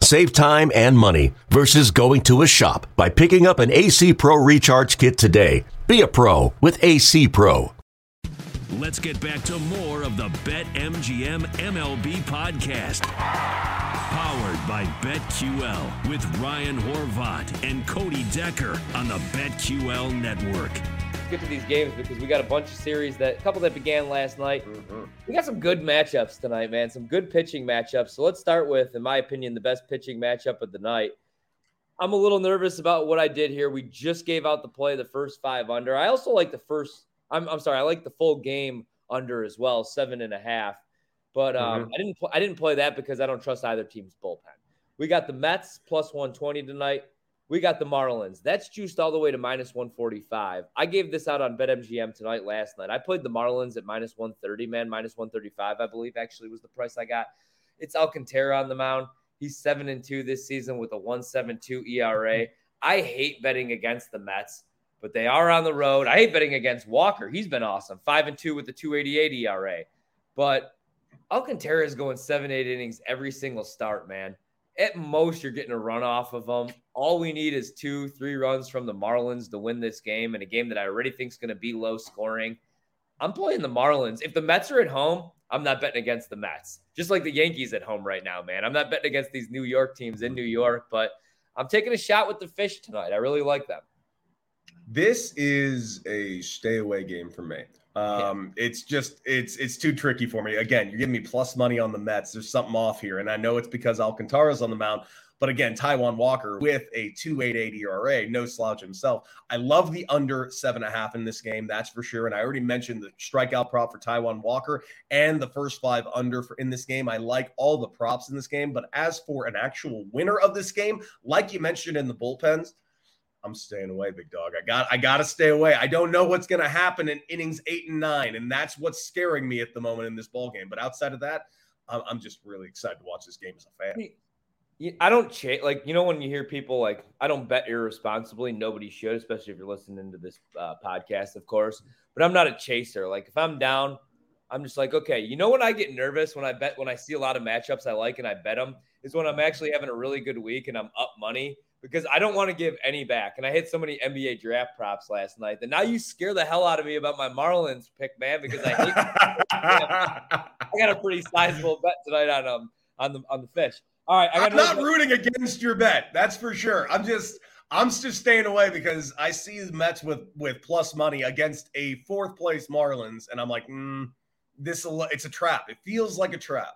Save time and money versus going to a shop by picking up an AC Pro Recharge Kit today. Be a pro with AC Pro. Let's get back to more of the Bet MGM MLB podcast. Powered by BetQL with Ryan Horvat and Cody Decker on the BetQL network. Let's get to these games because we got a bunch of series that a couple that began last night. Mm-hmm. We got some good matchups tonight, man. Some good pitching matchups. So let's start with, in my opinion, the best pitching matchup of the night. I'm a little nervous about what I did here. We just gave out the play the first five under. I also like the first. I'm, I'm sorry. I like the full game under as well, seven and a half. But um, mm-hmm. I didn't. Pl- I didn't play that because I don't trust either team's bullpen. We got the Mets plus 120 tonight. We got the Marlins. That's juiced all the way to minus 145. I gave this out on BetMGM tonight last night. I played the Marlins at minus 130, man, minus 135, I believe actually was the price I got. It's Alcantara on the mound. He's seven and two this season with a 1.72 ERA. I hate betting against the Mets, but they are on the road. I hate betting against Walker. He's been awesome, five and two with the 2.88 ERA. But Alcantara is going seven, eight innings every single start, man. At most, you're getting a run off of them. All we need is two, three runs from the Marlins to win this game, and a game that I already think is going to be low scoring. I'm playing the Marlins. If the Mets are at home, I'm not betting against the Mets. Just like the Yankees at home right now, man. I'm not betting against these New York teams in New York, but I'm taking a shot with the fish tonight. I really like them. This is a stay away game for me. Um, yeah. it's just it's it's too tricky for me. Again, you're giving me plus money on the Mets. There's something off here, and I know it's because Alcantara's on the mound. But again, Taijuan Walker with a 2.88 ERA, no slouch himself. I love the under seven and a half in this game, that's for sure. And I already mentioned the strikeout prop for Taijuan Walker and the first five under for in this game. I like all the props in this game. But as for an actual winner of this game, like you mentioned in the bullpens, I'm staying away, big dog. I got I gotta stay away. I don't know what's gonna happen in innings eight and nine, and that's what's scaring me at the moment in this ball game. But outside of that, I'm just really excited to watch this game as a fan. I don't like you know when you hear people like I don't bet irresponsibly. Nobody should, especially if you're listening to this uh, podcast, of course. But I'm not a chaser. Like if I'm down, I'm just like okay. You know when I get nervous when I bet when I see a lot of matchups I like and I bet them is when I'm actually having a really good week and I'm up money because I don't want to give any back. And I hit so many NBA draft props last night that now you scare the hell out of me about my Marlins pick, man. Because I hate I got a pretty sizable bet tonight on um on the on the fish. All right, I am not rooting against your bet. That's for sure. I'm just I'm just staying away because I see the Mets with with plus money against a fourth place Marlins, and I'm like, mm, this it's a trap. It feels like a trap.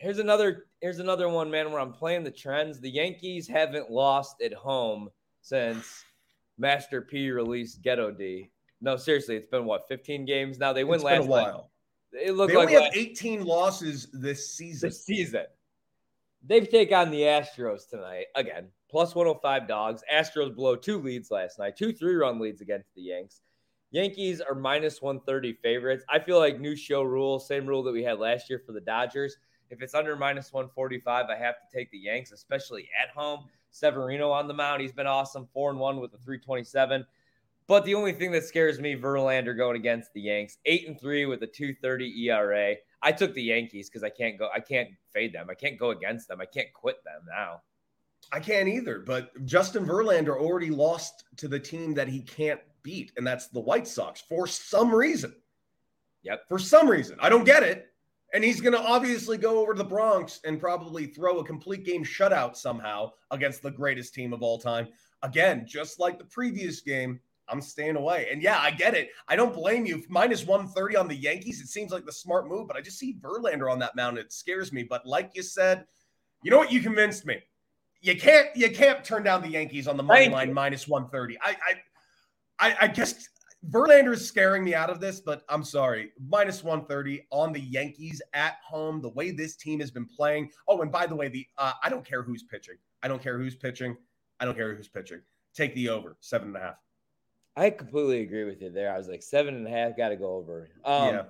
Here's another here's another one, man. Where I'm playing the trends. The Yankees haven't lost at home since Master P released Ghetto D. No, seriously, it's been what 15 games now. They win it's last been a while. Night. It looked they like only have 18 losses this season. This season. They take on the Astros tonight again, plus 105 dogs. Astros blow two leads last night, two three run leads against the Yanks. Yankees are minus 130 favorites. I feel like new show rule, same rule that we had last year for the Dodgers. If it's under minus 145, I have to take the Yanks, especially at home. Severino on the mound. He's been awesome, four and one with a 327. But the only thing that scares me, Verlander going against the Yanks, eight and three with a 230 ERA. I took the Yankees because I can't go, I can't fade them. I can't go against them. I can't quit them now. I can't either. But Justin Verlander already lost to the team that he can't beat, and that's the White Sox for some reason. Yep. For some reason. I don't get it. And he's going to obviously go over to the Bronx and probably throw a complete game shutout somehow against the greatest team of all time. Again, just like the previous game, I'm staying away. And yeah, I get it. I don't blame you. Minus 130 on the Yankees, it seems like the smart move, but I just see Verlander on that mound. It scares me. But like you said, you know what? You convinced me. You can't you can't turn down the Yankees on the money Thank line you. minus 130. I I I, I guess Verlander is scaring me out of this, but I'm sorry. Minus 130 on the Yankees at home, the way this team has been playing. Oh, and by the way, the uh, I don't care who's pitching. I don't care who's pitching. I don't care who's pitching. Take the over, seven and a half. I completely agree with you there. I was like seven and a half, got to go over. Um, Yeah.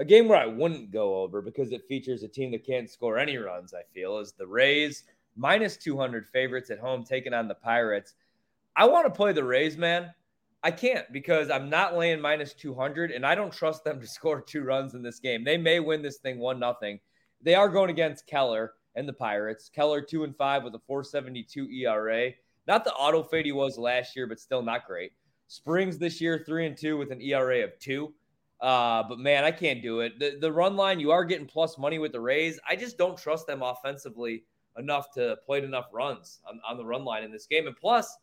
A game where I wouldn't go over because it features a team that can't score any runs. I feel is the Rays minus two hundred favorites at home taking on the Pirates. I want to play the Rays, man. I can't because I'm not laying minus 200 and I don't trust them to score two runs in this game. They may win this thing 1 nothing. They are going against Keller and the Pirates. Keller 2 and 5 with a 472 ERA. Not the auto fade he was last year, but still not great. Springs this year 3 and 2 with an ERA of 2. Uh, but man, I can't do it. The, the run line, you are getting plus money with the Rays. I just don't trust them offensively enough to play enough runs on, on the run line in this game. And plus,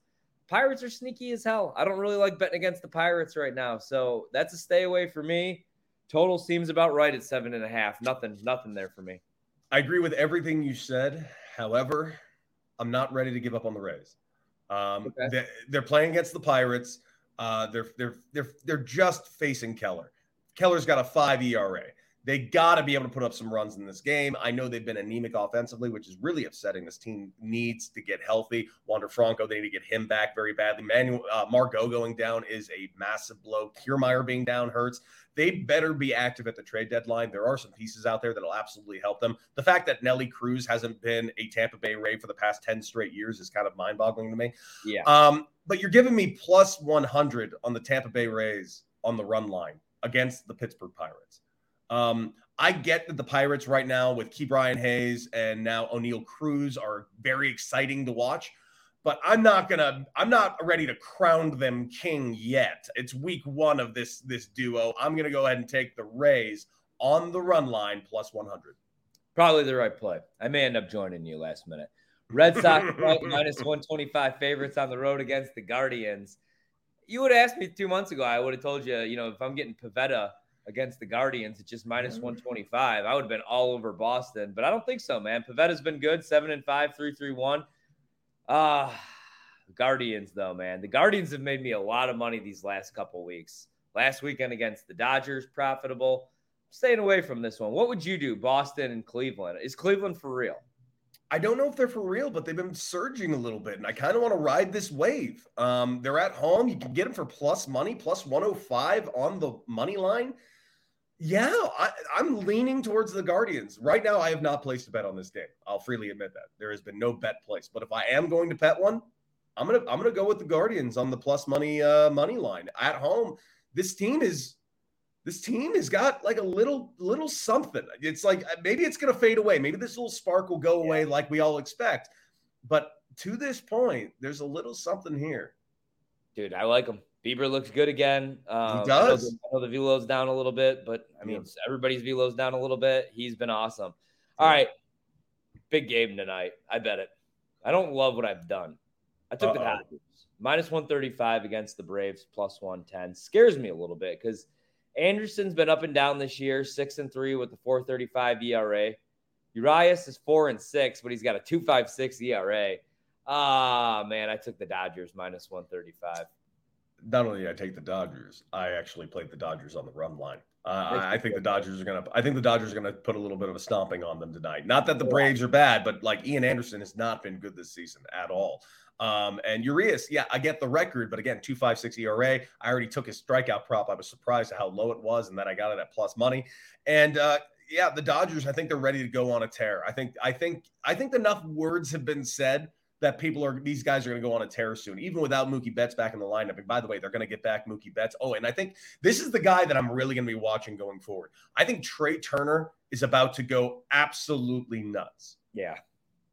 Pirates are sneaky as hell. I don't really like betting against the Pirates right now. So that's a stay away for me. Total seems about right at seven and a half. Nothing, nothing there for me. I agree with everything you said. However, I'm not ready to give up on the Rays. Um, Okay. they, they're playing against the Pirates. Uh, they're they're they're they're just facing Keller. Keller's got a five ERA. They got to be able to put up some runs in this game. I know they've been anemic offensively, which is really upsetting. This team needs to get healthy. Wander Franco, they need to get him back very badly. Manuel uh, Margot going down is a massive blow. Kiermaier being down hurts. They better be active at the trade deadline. There are some pieces out there that'll absolutely help them. The fact that Nelly Cruz hasn't been a Tampa Bay Ray for the past 10 straight years is kind of mind boggling to me. Yeah. Um, but you're giving me plus 100 on the Tampa Bay Rays on the run line against the Pittsburgh Pirates. Um, I get that the Pirates right now with Ke'Bryan Hayes and now Oneil Cruz are very exciting to watch, but I'm not gonna I'm not ready to crown them king yet. It's week one of this this duo. I'm gonna go ahead and take the Rays on the run line plus 100. Probably the right play. I may end up joining you last minute. Red Sox minus 125 favorites on the road against the Guardians. You would have asked me two months ago. I would have told you, you know, if I'm getting Pivetta against the Guardians, it's just minus 125. I would have been all over Boston, but I don't think so, man. Pivetta's been good, seven and five, three, three, one. Ah, Guardians, though, man. The Guardians have made me a lot of money these last couple weeks. Last weekend against the Dodgers, profitable. Staying away from this one. What would you do, Boston and Cleveland? Is Cleveland for real? I don't know if they're for real, but they've been surging a little bit, and I kind of want to ride this wave. Um, they're at home. You can get them for plus money, plus 105 on the money line. Yeah, I, I'm leaning towards the Guardians. Right now, I have not placed a bet on this game. I'll freely admit that. There has been no bet placed. But if I am going to bet one, I'm gonna I'm gonna go with the Guardians on the plus money uh money line. At home, this team is this team has got like a little little something. It's like uh, maybe it's to fade away. Maybe this little spark will go away like we all expect. But to this point, there's a little something here. Dude, I like him. Bieber looks good again. Um, does. I know, the, I know the velo's down a little bit, but I mean, everybody's velo's down a little bit. He's been awesome. All right. Big game tonight. I bet it. I don't love what I've done. I took the Uh-oh. Dodgers. Minus 135 against the Braves, plus 110. Scares me a little bit because Anderson's been up and down this year, six and three with the 435 ERA. Urias is four and six, but he's got a 256 ERA. Ah, man, I took the Dodgers minus 135. Not only did I take the Dodgers, I actually played the Dodgers on the run line. Uh, I, I think the Dodgers are gonna. I think the Dodgers are gonna put a little bit of a stomping on them tonight. Not that the Braves are bad, but like Ian Anderson has not been good this season at all. Um, and Urias, yeah, I get the record, but again, two five six ERA. I already took his strikeout prop. I was surprised at how low it was, and then I got it at plus money. And uh, yeah, the Dodgers, I think they're ready to go on a tear. I think, I think, I think enough words have been said that people are these guys are going to go on a tear soon, even without Mookie Betts back in the lineup. And by the way, they're going to get back Mookie Betts. Oh, and I think this is the guy that I'm really going to be watching going forward. I think Trea Turner is about to go absolutely nuts. Yeah.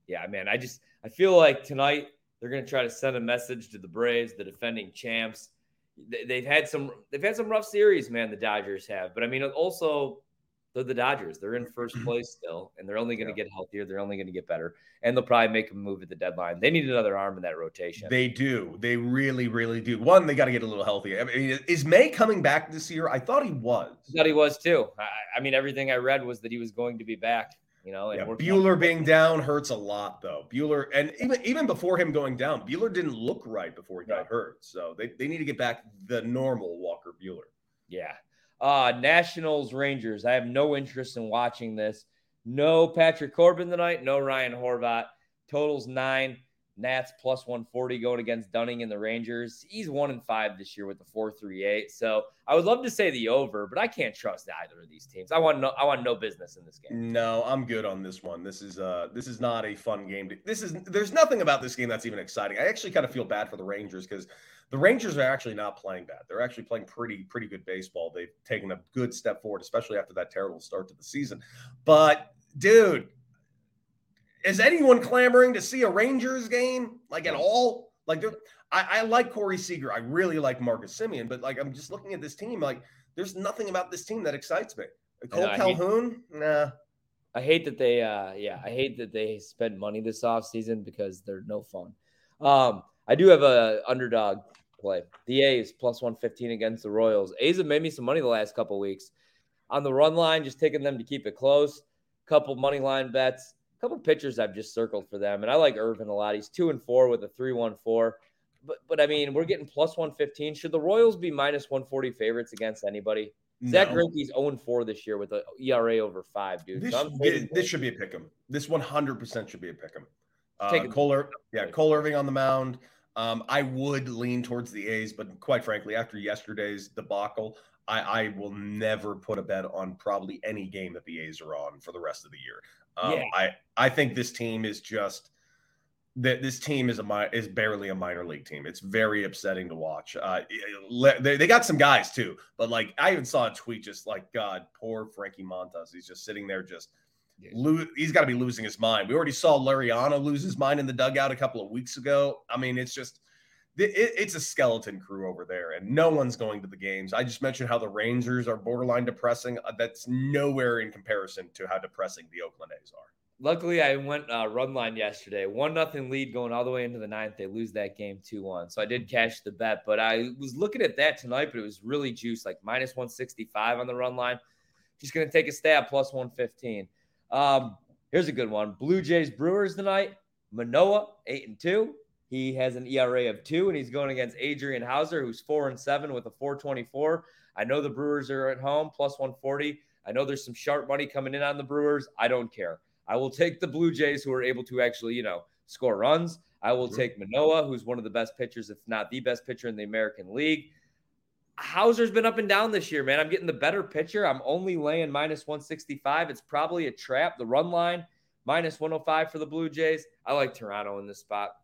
Yeah, man. I just I feel like tonight they're going to try to send a message to the Braves, the defending champs. They- They've had some they've had some rough series, man, the Dodgers have. But I mean also they're the Dodgers. They're in first mm-hmm. place still, and they're only going to Yeah. get healthier. They're only going to get better, and they'll probably make a move at the deadline. They need another arm in that rotation. They do. They really, really do. One, they got to get a little healthier. I mean, is May coming back this year? I thought he was. I thought he was too. I, I mean, everything I read was that he was going to be back. You know, and Yeah, Buehler being down hurts a lot, though. Buehler, and even even before him going down, Buehler didn't look right before he got hurt. So they, they need to get back the normal Walker Buehler. Yeah. Uh Nationals Rangers. I have no interest in watching this. No Patrick Corbin tonight. No Ryan Horvat. Totals nine. Nats plus 140 going against Dunning and the Rangers. He's one and five this year with the 438. So I would love to say the over, but I can't trust either of these teams. I want no I want no business in this game. No, I'm good on this one. This is uh this is not a fun game. This is there's nothing about this game that's even exciting. I actually kind of feel bad for the Rangers because the Rangers are actually not playing bad. They're actually playing pretty pretty good baseball. They've taken a good step forward, especially after that terrible start to the season. But dude, is anyone clamoring to see a Rangers game like at all? Like, I, I like Corey Seager. I really like Marcus Semien, but like, I'm just looking at this team. Like, there's nothing about this team that excites me. Cole know, Calhoun, hate, nah. I hate that they, uh, yeah, I hate that they spend money this offseason because they're no fun. Um, I do have a underdog play. The A's plus 115 against the Royals. A's have made me some money the last couple weeks on the run line, just taking them to keep it close. Couple money line bets couple pitchers I've just circled for them, and I like Irvin a lot. He's two and four with a three one four. But but I mean, we're getting plus one fifteen. Should the Royals be minus one forty favorites against anybody? No. Zack Greinke's 0 4 this year with an ERA over five, dude. This, so this should be a pick 'em. This 100% should be a pick 'em. Uh, Cole, yeah, Cole Irvin on the mound. Um, I would lean towards the A's, but quite frankly, after yesterday's debacle, I, I, will never put a bet on probably any game that the A's are on for the rest of the year. Um, yeah. I I think this team is just that this team is a is barely a minor league team. It's very upsetting to watch. Uh, they, they got some guys too, but like I even saw a tweet just like God, poor Frankie Montas. He's just sitting there just. Yeah. Lo- he's got to be losing his mind. We already saw Laureano lose his mind in the dugout a couple of weeks ago. I mean, it's just it's a skeleton crew over there, and no one's going to the games. I just mentioned how the Rangers are borderline depressing. Uh, that's nowhere in comparison to how depressing the Oakland A's are. Luckily, I went uh, run line yesterday. One nothing lead going all the way into the ninth. They lose that game two one. So I did cash the bet, but I was looking at that tonight, but it was really juiced, like minus one sixty five on the run line. Just gonna take a stab plus one fifteen. Um, here's a good one: Blue Jays Brewers tonight. Manoah eight and two. He has an ERA of two, and he's going against Adrian Houser, who's four and seven with a 424. I know the Brewers are at home, plus 140. I know there's some sharp money coming in on the Brewers. I don't care. I will take the Blue Jays, who are able to actually, you know, score runs. I will mm-hmm. take Manoah, who's one of the best pitchers, if not the best pitcher in the American League. Houser's been up and down this year, man. I'm getting the better pitcher. I'm only laying minus 165. It's probably a trap. The run line, minus 105 for the Blue Jays. I like Toronto in this spot.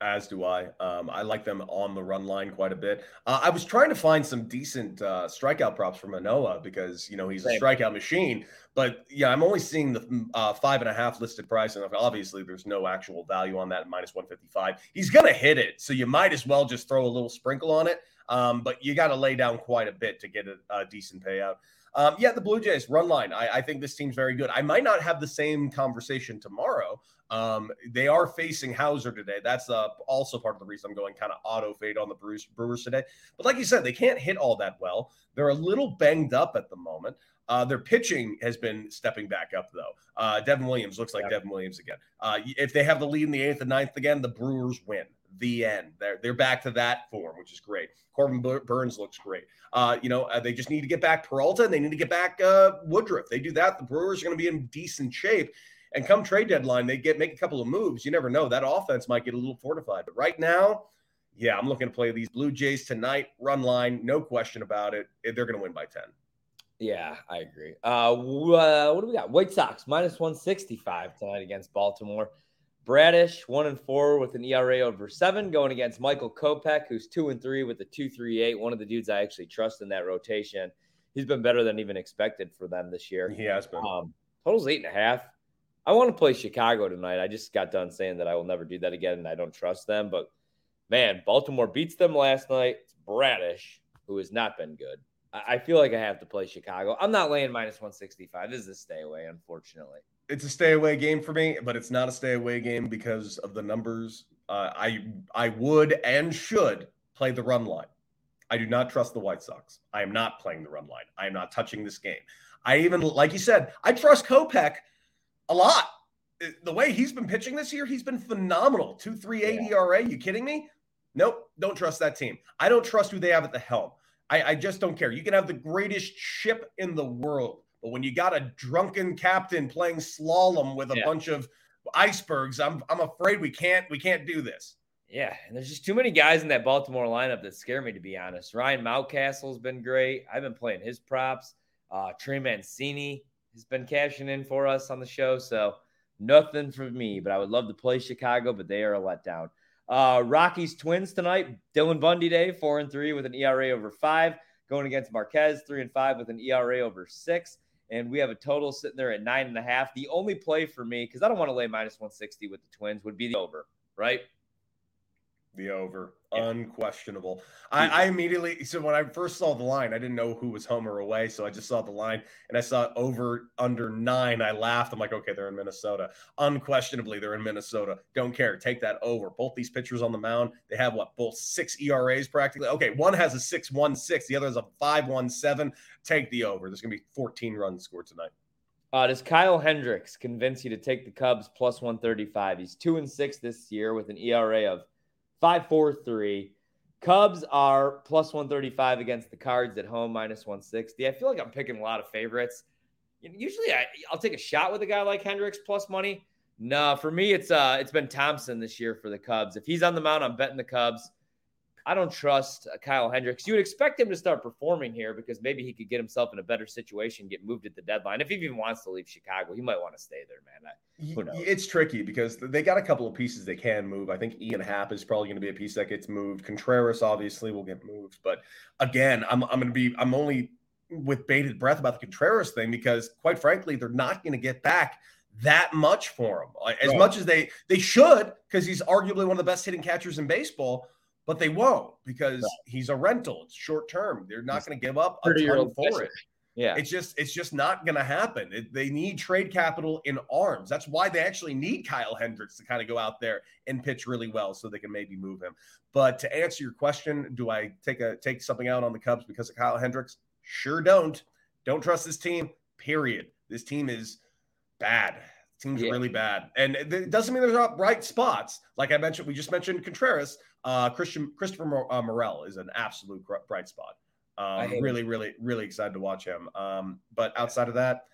As do I. Um, I like them on the run line quite a bit. Uh, I was trying to find some decent uh, strikeout props for Manoah because you know he's a strikeout machine. But yeah, I'm only seeing the mm, uh, five and a half listed price, and obviously there's no actual value on that minus 155. He's gonna hit it, so you might as well just throw a little sprinkle on it. Um, but you got to lay down quite a bit to get a, a decent payout. Um, yeah, the Blue Jays run line. I, I, think this team's very good. I might not have the same conversation tomorrow. Um, they are facing Houser today. That's uh, also part of the reason I'm going kind of auto fade on the Brewers, Brewers today. But like you said, they can't hit all that well. They're a little banged up at the moment. Uh, their pitching has been stepping back up, though. Uh, Devin Williams looks like yeah. Devin Williams again. Uh, if they have the lead in the eighth and ninth again, the Brewers win the end. They're they're back to that form, which is great. Corbin Burnes looks great. Uh, you know, uh, they just need to get back Peralta and they need to get back uh, Woodruff. They do that, the Brewers are going to be in decent shape. And come trade deadline, they get make a couple of moves. You never know. That offense might get a little fortified. But right now, yeah, I'm looking to play these Blue Jays tonight. Run line, no question about it. They're going to win by ten. Yeah, I agree. Uh, what do we got? White Sox minus 165 tonight against Baltimore. Bradish, one and four with an ERA over seven, going against Michael Kopech, who's two and three with a two three eight. One of the dudes I actually trust in that rotation. He's been better than even expected for them this year. He has been. Um, totals eight and a half. I want to play Chicago tonight. I just got done saying that I will never do that again, and I don't trust them. But man, Baltimore beats them last night. It's Bradish, who has not been good. I feel like I have to play Chicago. I'm not laying minus 165. This is a stay away, unfortunately it's a stay away game for me, but it's not a stay away game because of the numbers. Uh, I I would and should play the run line. I do not trust the White Sox. I am not playing the run line. I am not touching this game. I even, like you said, I trust Kopech a lot. The way he's been pitching this year, he's been phenomenal. Two three eight yeah. ERA. You kidding me? Nope. Don't trust that team. I don't trust who they have at the helm. I, I just don't care. You can have the greatest ship in the world but when you got a drunken captain playing slalom with a yeah. bunch of icebergs. I'm I'm afraid we can't we can't do this. Yeah, and there's just too many guys in that Baltimore lineup that scare me to be honest. Ryan Mountcastle's been great. I've been playing his props. Uh, Trey Mancini has been cashing in for us on the show, so nothing for me. But I would love to play Chicago, but they are a letdown. Uh, Rockies Twins tonight. Dylan Bundy Day, four and three with an ERA over five, going against Marquez, three and five with an ERA over six. And we have a total sitting there at nine and a half. The only play for me, because I don't want to lay minus 160 with the Twins, would be the over, right? The over, yeah. unquestionable. I, I, immediately so when I first saw the line, I didn't know who was home or away, so I just saw the line and I saw over under nine. I laughed. I'm like, okay, they're in Minnesota. Unquestionably, they're in Minnesota. Don't care. Take that over. Both these pitchers on the mound, they have what? Both six ERAs practically. Okay, one has a six one six, the other has a five one seven. Take the over. There's gonna be 14 runs scored tonight. Uh, does Kyle Hendricks convince you to take the Cubs plus 135? He's two and six this year with an ERA of Five, four, three. Cubs are plus 135 against the Cards at home, minus 160. I feel like I'm picking a lot of favorites. Usually I, will take a shot with a guy like Hendricks plus money. No, for me, it's uh it's been Thompson this year for the Cubs. If he's on the mound, I'm betting the Cubs. I don't trust uh, Kyle Hendricks. You would expect him to start performing here because maybe he could get himself in a better situation, get moved at the deadline. If he even wants to leave Chicago, he might want to stay there, man. I, who knows? It's tricky because they got a couple of pieces they can move. I think Ian Happ is probably going to be a piece that gets moved. Contreras obviously will get moved, but again, I'm I'm going to be I'm only with bated breath about the Contreras thing because quite frankly, they're not going to get back that much for him as right. much as they they should because he's arguably one of the best hitting catchers in baseball but they won't because right. he's a rental. It's short term. They're not going to give up a ton for it. Yeah, it's just it's just not going to happen. It, they need trade capital in arms. That's why they actually need Kyle Hendricks to kind of go out there and pitch really well, so they can maybe move him. But to answer your question, do I take a take something out on the Cubs because of Kyle Hendricks? Sure, don't. Don't trust this team. Period. This team is bad. Team's yeah. really bad, and it doesn't mean there's not bright spots. Like I mentioned, we just mentioned Contreras. Uh, Christian Christopher uh, Morel is an absolute bright spot. Um, really, him. really, really excited to watch him. Um, but outside of that,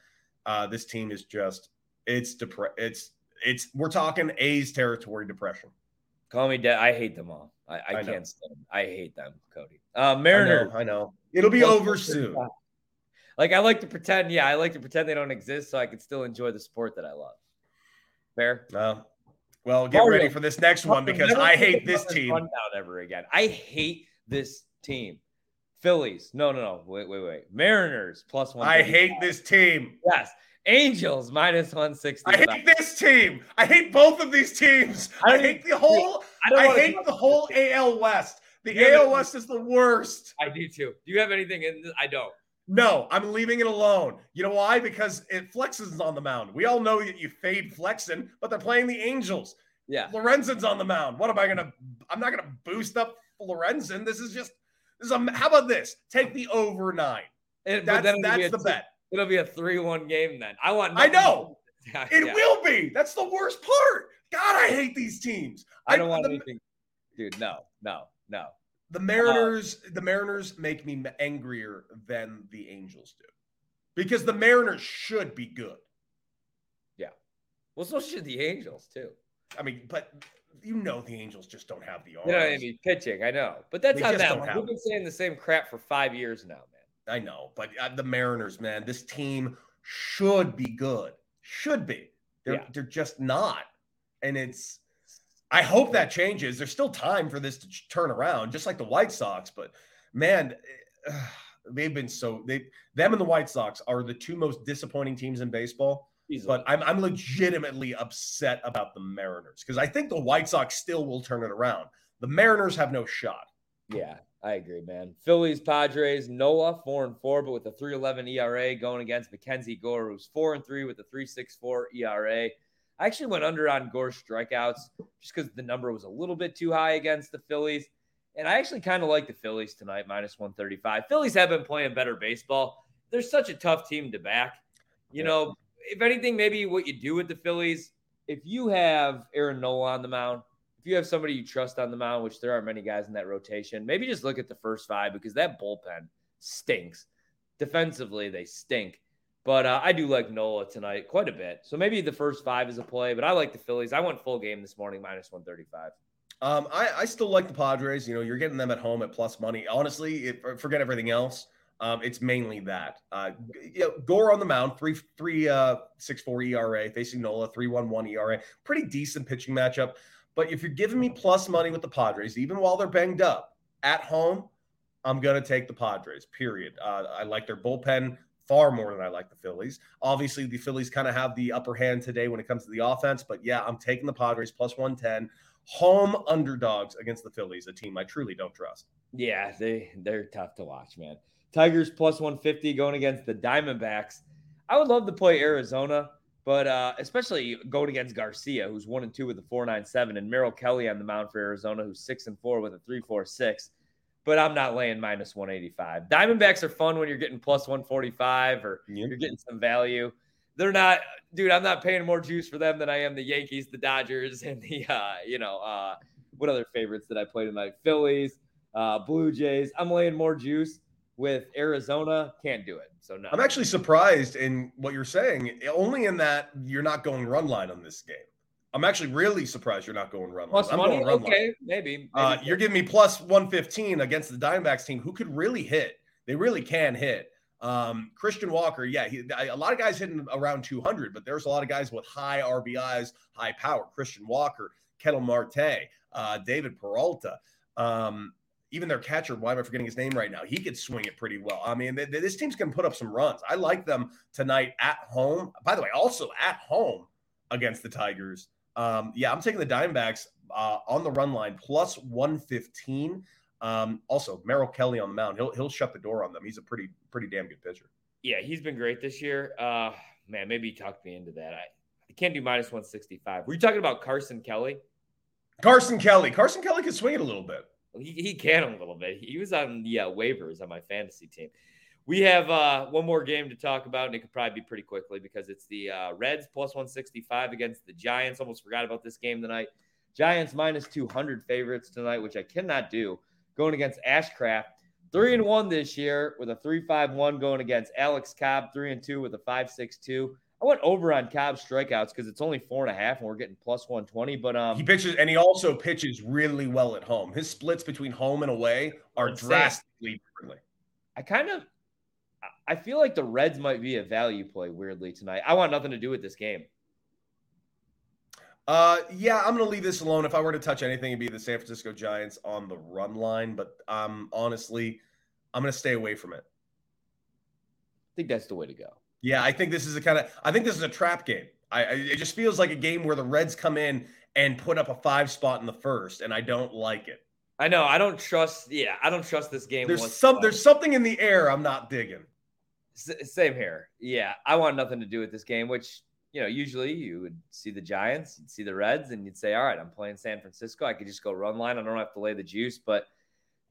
uh, this team is just it's depre- it's it's we're talking A's territory depression. Call me dead. I hate them all. I, I, I can't stand them. I hate them, Cody. Uh, Mariner. I know, I know. It'll be over soon. Like I like to pretend, yeah, I like to pretend they don't exist so I can still enjoy the sport that I love. Fair? No. Well, get Mario, ready for this next one because I hate this team. Down ever again. I hate this team. Phillies. No, no, no. Wait, wait, wait. Mariners plus one. I hate this team. Yes. Angels minus 160. I hate this team. I hate both of these teams. I, I hate the whole I, I hate the whole AL West. The AL West is the worst. I do too. Do you have anything in this? I don't. No, I'm leaving it alone. You know why? Because it flexes on the mound. We all know that you fade Flexen, but they're playing the Angels. Yeah. Lorenzen's on the mound. What am I gonna? I'm not gonna boost up Lorenzen. This is just this is a. How about this? Take the over nine. It, that's that's the two, bet. It'll be a three-one game then. I want. I know. it yeah. will be. That's the worst part. God, I hate these teams. I don't I, want the, anything, dude. No, no, no. The Mariners, the Mariners make me angrier than the Angels do, because the Mariners should be good. Yeah, well, so should the Angels too. I mean, but you know the Angels just don't have the arms. You know, I mean, pitching. I know, but that's they on them. We've been saying the same crap for five years now, man. I know, but uh, the Mariners, man, this team should be good. Should be. They're yeah. they're just not, and it's I hope that changes. There's still time for this to turn around, just like the White Sox. But man, eh, they've been so they them and the White Sox are the two most disappointing teams in baseball. Easily. But I'm I'm legitimately upset about the Mariners because I think the White Sox still will turn it around. The Mariners have no shot. Yeah, I agree, man. Phillies, Padres, Nola four and four, but with a 3.11 ERA going against Mackenzie Gore, who's four and three with a 3.64 ERA. I actually went under on Gore's strikeouts just because the number was a little bit too high against the Phillies. And I actually kind of like the Phillies tonight, minus 135. Phillies have been playing better baseball. They're such a tough team to back. You yeah. know, if anything, maybe what you do with the Phillies, if you have Aaron Nola on the mound, if you have somebody you trust on the mound, which there aren't many guys in that rotation, maybe just look at the first five because that bullpen stinks. Defensively, they stink. But uh, I do like Nola tonight quite a bit. So maybe the first five is a play, but I like the Phillies. I went full game this morning, minus 135. Um, I, I still like the Padres. You know, you're getting them at home at plus money. Honestly, if, forget everything else. Um, it's mainly that. Uh, you know, Gore on the mound, three three uh six four ERA, facing Nola, three one one ERA. Pretty decent pitching matchup. But if you're giving me plus money with the Padres, even while they're banged up at home, I'm gonna take the Padres. Period. Uh, I like their bullpen far more than I like the Phillies. Obviously, the Phillies kind of have the upper hand today when it comes to the offense. But yeah, I'm taking the Padres plus 110 home underdogs against the Phillies, a team I truly don't trust. Yeah, they they're tough to watch, man. Tigers plus 150 going against the Diamondbacks. I would love to play Arizona, but uh, especially going against Garcia, who's one and two with a 497, and Merrill Kelly on the mound for Arizona, who's six and four with a 346. But I'm not laying minus 185. Diamondbacks are fun when you're getting plus 145 or yep. you're getting some value. They're not, dude. I'm not paying more juice for them than I am the Yankees, the Dodgers, and the uh, you know uh, what other favorites that I played tonight? Phillies, uh, Blue Jays. I'm laying more juice with Arizona. Can't do it. So no. I'm actually surprised in what you're saying. Only in that you're not going run line on this game. I'm actually really surprised you're not going run plus line. money. Run okay, line. maybe. maybe. Uh, you're giving me plus 115 against the Diamondbacks team, who could really hit. They really can hit. Um, Christian Walker, yeah, he, a lot of guys hitting around 200, but there's a lot of guys with high RBIs, high power. Christian Walker, Ketel Marte, uh, David Peralta. Um, even their catcher, why am I forgetting his name right now? He could swing it pretty well. I mean, this team's going to put up some runs. I like them tonight at home. By the way, also at home against the Tigers. Um, yeah, I'm taking the Diamondbacks uh, on the run line plus 115. Um, also, Merrill Kelly on the mound. He'll he'll shut the door on them. He's a pretty pretty damn good pitcher. Yeah, he's been great this year. Uh, man, maybe he talked me into that. I, I can't do minus 165. Were you talking about Carson Kelly? Carson Kelly. Carson Kelly can swing it a little bit. He, he can a little bit. He was on the uh, waivers on my fantasy team. We have uh, one more game to talk about, and it could probably be pretty quickly because it's the uh, Reds plus 165 against the Giants. Almost forgot about this game tonight. Giants minus 200 favorites tonight, which I cannot do. Going against Ashcraft, three and one this year with a three five one. Going against Alex Cobb, three and two with a five six two. I went over on Cobb's strikeouts because it's only four and a half, and we're getting plus one twenty. But um, he pitches, and he also pitches really well at home. His splits between home and away are drastically differently. I kind of, I feel like the Reds might be a value play weirdly tonight. I want nothing to do with this game. Uh, yeah, I'm gonna leave this alone. If I were to touch anything, it'd be the San Francisco Giants on the run line. But um, honestly, I'm gonna stay away from it. I think that's the way to go. Yeah, I think this is a kind of I think this is a trap game. I, I, it just feels like a game where the Reds come in and put up a five spot in the first, and I don't like it. I know. I don't trust. Yeah, I don't trust this game. There's some. There's something in the air. I'm not digging. S- same here. Yeah, I want nothing to do with this game. Which you know, usually you would see the Giants, you'd see the Reds, and you'd say, "All right, I'm playing San Francisco. I could just go run line. I don't have to lay the juice." But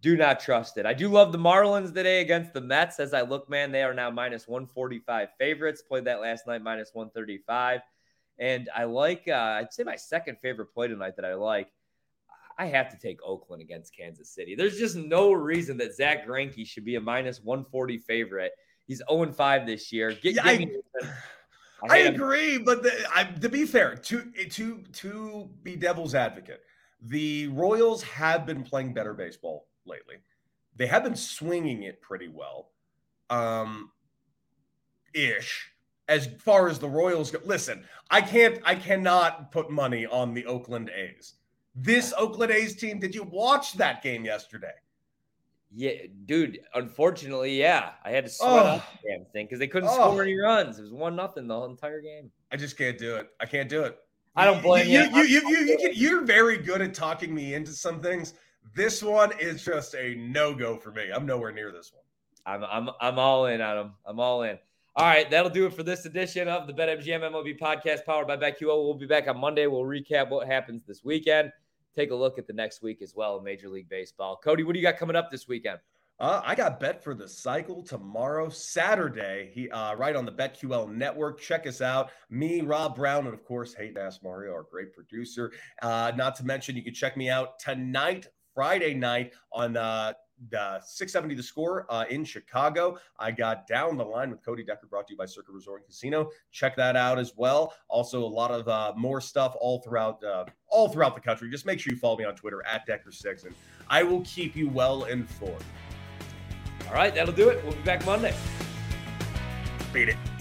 do not trust it. I do love the Marlins today against the Mets. As I look, man, they are now minus 145 favorites. Played that last night, minus 135. And I like, uh, I'd say my second favorite play tonight that I like. I have to take Oakland against Kansas City. There's just no reason that Zack Greinke should be a minus 140 favorite. He's 0 5 this year. Get, yeah, I, I, I agree, but the, I, to be fair, to to to be devil's advocate, the Royals have been playing better baseball lately. They have been swinging it pretty well, um, ish. As far as the Royals go, listen, I can't, I cannot put money on the Oakland A's. This Oakland A's team. Did you watch that game yesterday? Yeah, dude. Unfortunately, yeah, I had to sweat oh. out the damn thing because they couldn't oh. score any runs. It was one nothing the whole entire game. I just can't do it. I can't do it. I don't blame you. You, you, you, you, you are very good at talking me into some things. This one is just a no go for me. I'm nowhere near this one. I'm I'm I'm all in on them. I'm all in. All right, that'll do it for this edition of the BetMGM MLB podcast powered by BetQL. We'll be back on Monday. We'll recap what happens this weekend. Take a look at the next week as well Major League Baseball. Cody, what do you got coming up this weekend? Uh, I got bet for the cycle tomorrow, Saturday. He uh, right on the BetQL network. Check us out. Me, Rob Brown, and of course, Hayden Ass Mario, our great producer. Uh, not to mention, you can check me out tonight Friday night on uh, the 670 the score uh, in Chicago. I got down the line with Cody Decker, brought to you by Circa Resort and Casino. Check that out as well. Also, a lot of uh, more stuff all throughout uh, all throughout the country. Just make sure you follow me on Twitter at Decker6, and I will keep you well informed. All right, that'll do it. We'll be back Monday. Beat it.